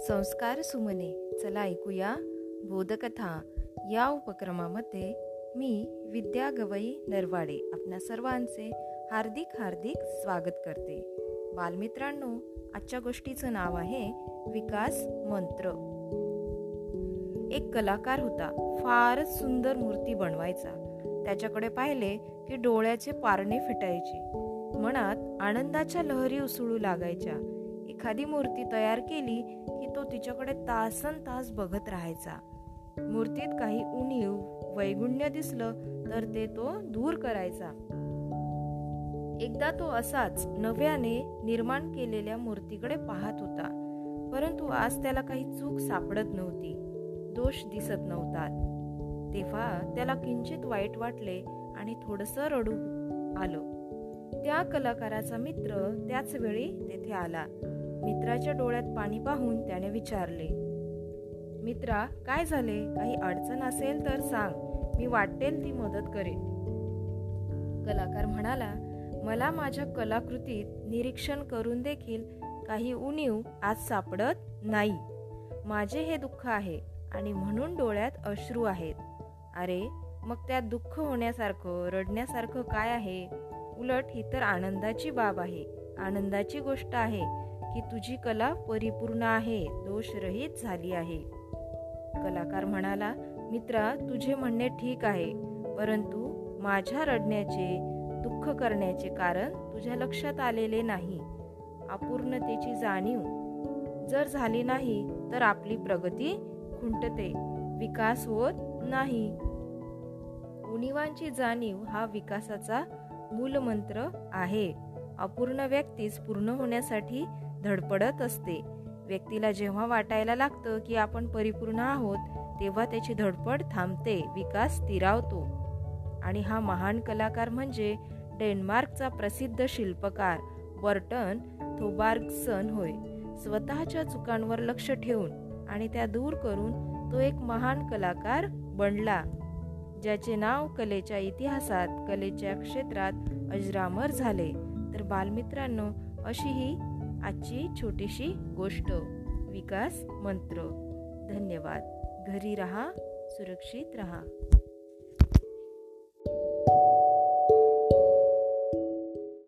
संस्कार सुमने. चला ऐकूया बोधकथा. या उपक्रमामध्ये मी विद्या गवई नरवाडे आपल्या सर्वांचे हार्दिक हार्दिक स्वागत करते. बालमित्रांनो आजच्या गोष्टीचं नाव आहे विकास मंत्र. एक कलाकार होता. फारच सुंदर मूर्ती बनवायचा. त्याच्याकडे पाहिले की डोळ्याचे पारणे फिटायचे. मनात आनंदाच्या लहरी उसळू लागायच्या. एखादी मूर्ती तयार केली की तो तिच्याकडे तासन तास बघत राहायचा. मूर्तीत काही उणीव वैगुण्य दिसलं तर ते तो दूर करायचा. एकदा तो असाच नव्याने निर्माण केलेल्या मूर्तीकडे पाहत होता परंतु आज त्याला काही चूक सापडत नव्हती. दोष दिसत नव्हता. तेव्हा त्याला किंचित वाईट वाटले आणि थोडस रडू आलं. त्या कलाकाराचा मित्र त्याच वेळी तेथे आला. मित्राच्या डोळ्यात पाणी पाहून त्याने विचारले मित्रा काय झाले? काही अडचण असेल तर सांग. मी वाटेल ती मदत करेन. कलाकार म्हणाला मला माझ्या कलाकृतीत निरीक्षण करून देखील काही उणीव आज सापडत नाही. माझे हे दुःख आहे आणि म्हणून डोळ्यात अश्रू आहेत. अरे मग त्यात दुःख होण्यासारखं रडण्यासारखं काय आहे? उलट ही तर आनंदाची बाब आहे. आनंदाची गोष्ट आहे. की तुझी कला परिपूर्ण आहे दोषरहित झाली आहे. कलाकार म्हणाला मित्रा तुझे म्हणणे ठीक आहे परंतु माझ्या रडण्याचे दुःख करण्याचे कारण तुझ्या लक्षात आलेले नाही. अपूर्णतेची जाणीव. जर झाली नाही तर आपली प्रगती खुंटते विकास होत नाही. उणीवांची जाणीव हा विकासाचा मूलमंत्र आहे. अपूर्ण व्यक्तीस पूर्ण होण्यासाठी धडपडत असते. व्यक्तीला जेव्हा वाटायला लागतं की आपण परिपूर्ण आहोत तेव्हा त्याची धडपड थांबते विकास स्थिरावतो. आणि हा महान कलाकार म्हणजे डेन्मार्कचा प्रसिद्ध शिल्पकार बर्टन थोबार्गसन होय. स्वतःच्या चुकांवर लक्ष ठेवून आणि त्या दूर करून तो एक महान कलाकार बनला ज्याचे नाव कलेच्या इतिहासात कलेच्या क्षेत्रात अजरामर झाले. तर बालमित्रांनो अशी ही आजची छोटीशी गोष्ट विकास मंत्र. धन्यवाद. घरी रहा सुरक्षित रहा.